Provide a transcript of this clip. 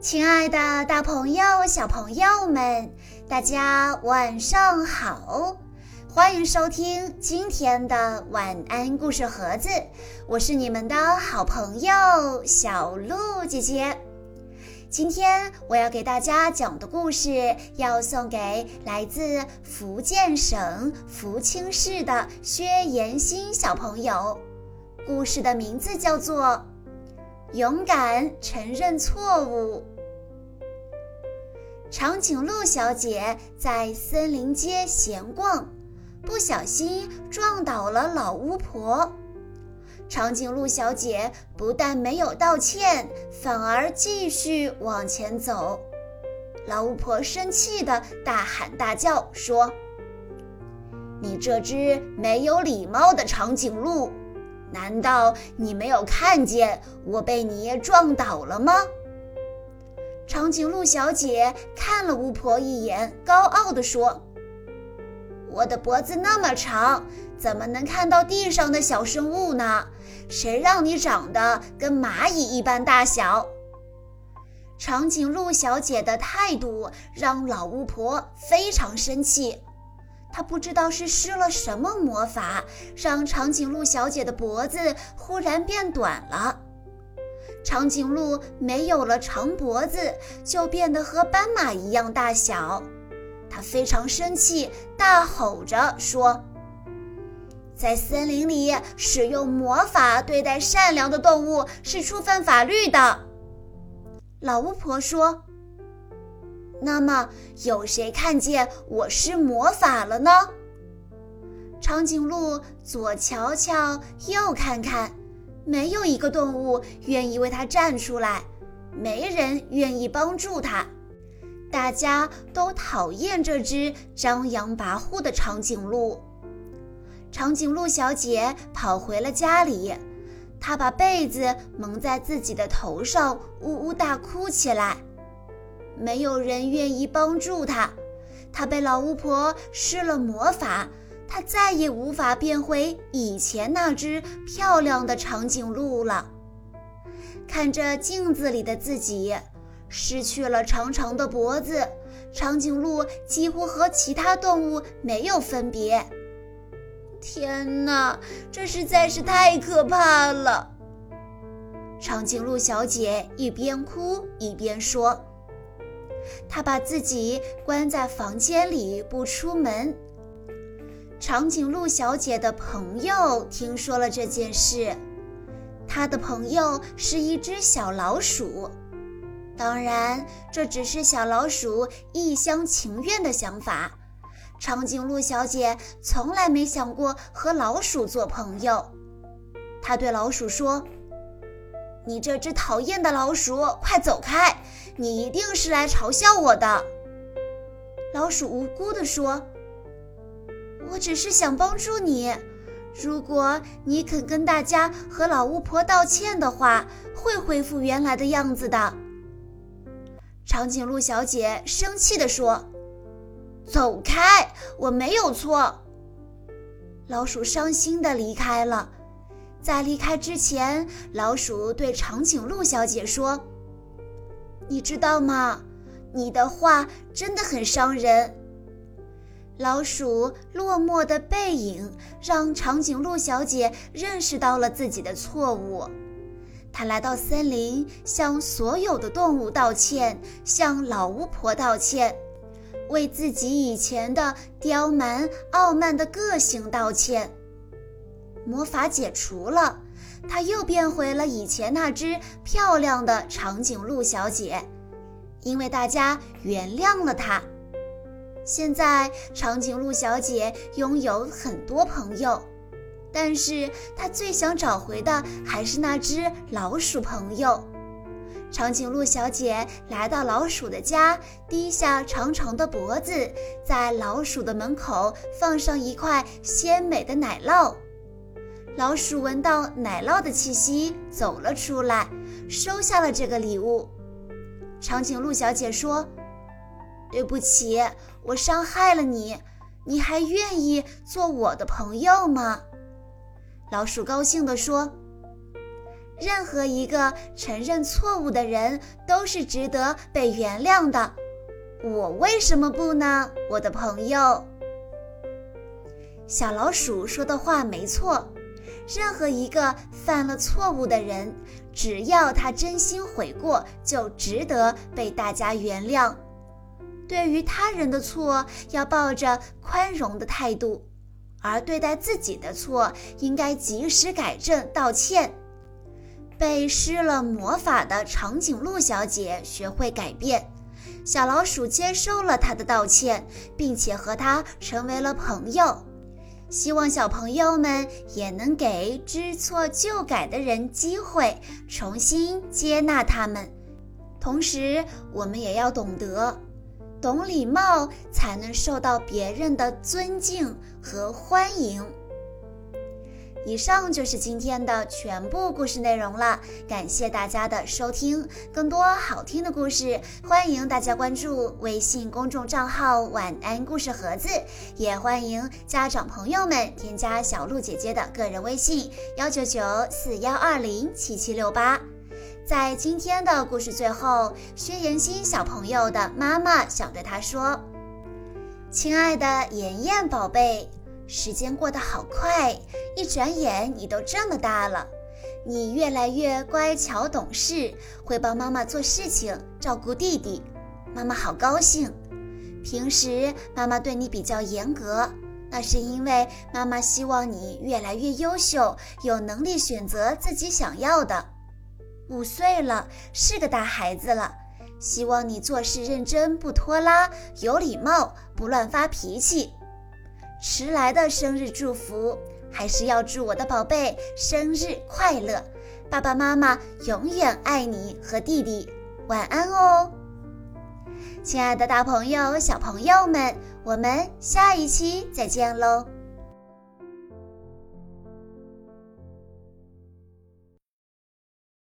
亲爱的，大朋友、小朋友们，大家晚上好！欢迎收听今天的晚安故事盒子，我是你们的好朋友小鹿姐姐。今天我要给大家讲的故事，要送给来自福建省福清市的薛延新小朋友。故事的名字叫做。勇敢承认错误。长颈鹿小姐在森林街闲逛，不小心撞倒了老巫婆。长颈鹿小姐不但没有道歉，反而继续往前走。老巫婆生气的大喊大叫说：“你这只没有礼貌的长颈鹿！”难道你没有看见我被你撞倒了吗？长颈鹿小姐看了巫婆一眼，高傲地说：“我的脖子那么长，怎么能看到地上的小生物呢？谁让你长得跟蚂蚁一般大小？”长颈鹿小姐的态度让老巫婆非常生气。他不知道是施了什么魔法，让长颈鹿小姐的脖子忽然变短了。长颈鹿没有了长脖子，就变得和斑马一样大小。他非常生气，大吼着说：“在森林里使用魔法对待善良的动物是触犯法律的。”老巫婆说。那么，有谁看见我施魔法了呢？长颈鹿左瞧瞧，右看看，没有一个动物愿意为它站出来，没人愿意帮助它。大家都讨厌这只张扬跋扈的长颈鹿。长颈鹿小姐跑回了家里，她把被子蒙在自己的头上，呜呜大哭起来。没有人愿意帮助他，他被老巫婆施了魔法，他再也无法变回以前那只漂亮的长颈鹿了。看着镜子里的自己，失去了长长的脖子，长颈鹿几乎和其他动物没有分别。天哪，这实在是太可怕了！长颈鹿小姐一边哭一边说。他把自己关在房间里不出门。长颈鹿小姐的朋友听说了这件事，她的朋友是一只小老鼠。当然，这只是小老鼠一厢情愿的想法。长颈鹿小姐从来没想过和老鼠做朋友。她对老鼠说：“你这只讨厌的老鼠，快走开！”你一定是来嘲笑我的，老鼠无辜地说：“我只是想帮助你，如果你肯跟大家和老巫婆道歉的话，会恢复原来的样子的。”长颈鹿小姐生气地说：“走开，我没有错。”老鼠伤心地离开了。在离开之前，老鼠对长颈鹿小姐说。你知道吗？你的话真的很伤人。老鼠落寞的背影让长颈鹿小姐认识到了自己的错误。她来到森林，向所有的动物道歉，向老巫婆道歉，为自己以前的刁蛮傲慢的个性道歉。魔法解除了。她又变回了以前那只漂亮的长颈鹿小姐，因为大家原谅了她。现在，长颈鹿小姐拥有很多朋友，但是她最想找回的还是那只老鼠朋友。长颈鹿小姐来到老鼠的家，低下长长的脖子，在老鼠的门口放上一块鲜美的奶酪。老鼠闻到奶酪的气息，走了出来，收下了这个礼物。长颈鹿小姐说：“对不起，我伤害了你，你还愿意做我的朋友吗？”老鼠高兴地说：“任何一个承认错误的人都是值得被原谅的。我为什么不呢，我的朋友？小老鼠说的话没错，任何一个犯了错误的人，只要他真心悔过，就值得被大家原谅。对于他人的错，要抱着宽容的态度，而对待自己的错，应该及时改正道歉。被施了魔法的长颈鹿小姐学会改变，小老鼠接受了她的道歉，并且和她成为了朋友。希望小朋友们也能给知错就改的人机会，重新接纳他们。同时，我们也要懂得，懂礼貌才能受到别人的尊敬和欢迎。以上就是今天的全部故事内容了，感谢大家的收听。更多好听的故事，欢迎大家关注微信公众账号“晚安故事盒子”，也欢迎家长朋友们添加小鹿姐姐的个人微信：幺九九四幺二零七七六八。在今天的故事最后，薛妍心小朋友的妈妈想对他说：“亲爱的妍妍宝贝。”时间过得好快，一转眼你都这么大了。你越来越乖巧懂事，会帮妈妈做事情，照顾弟弟，妈妈好高兴。平时妈妈对你比较严格，那是因为妈妈希望你越来越优秀，有能力选择自己想要的。五岁了，是个大孩子了，希望你做事认真，不拖拉，有礼貌，不乱发脾气。迟来的生日祝福，还是要祝我的宝贝生日快乐！爸爸妈妈永远爱你和弟弟，晚安哦，亲爱的大朋友、小朋友们，我们下一期再见喽！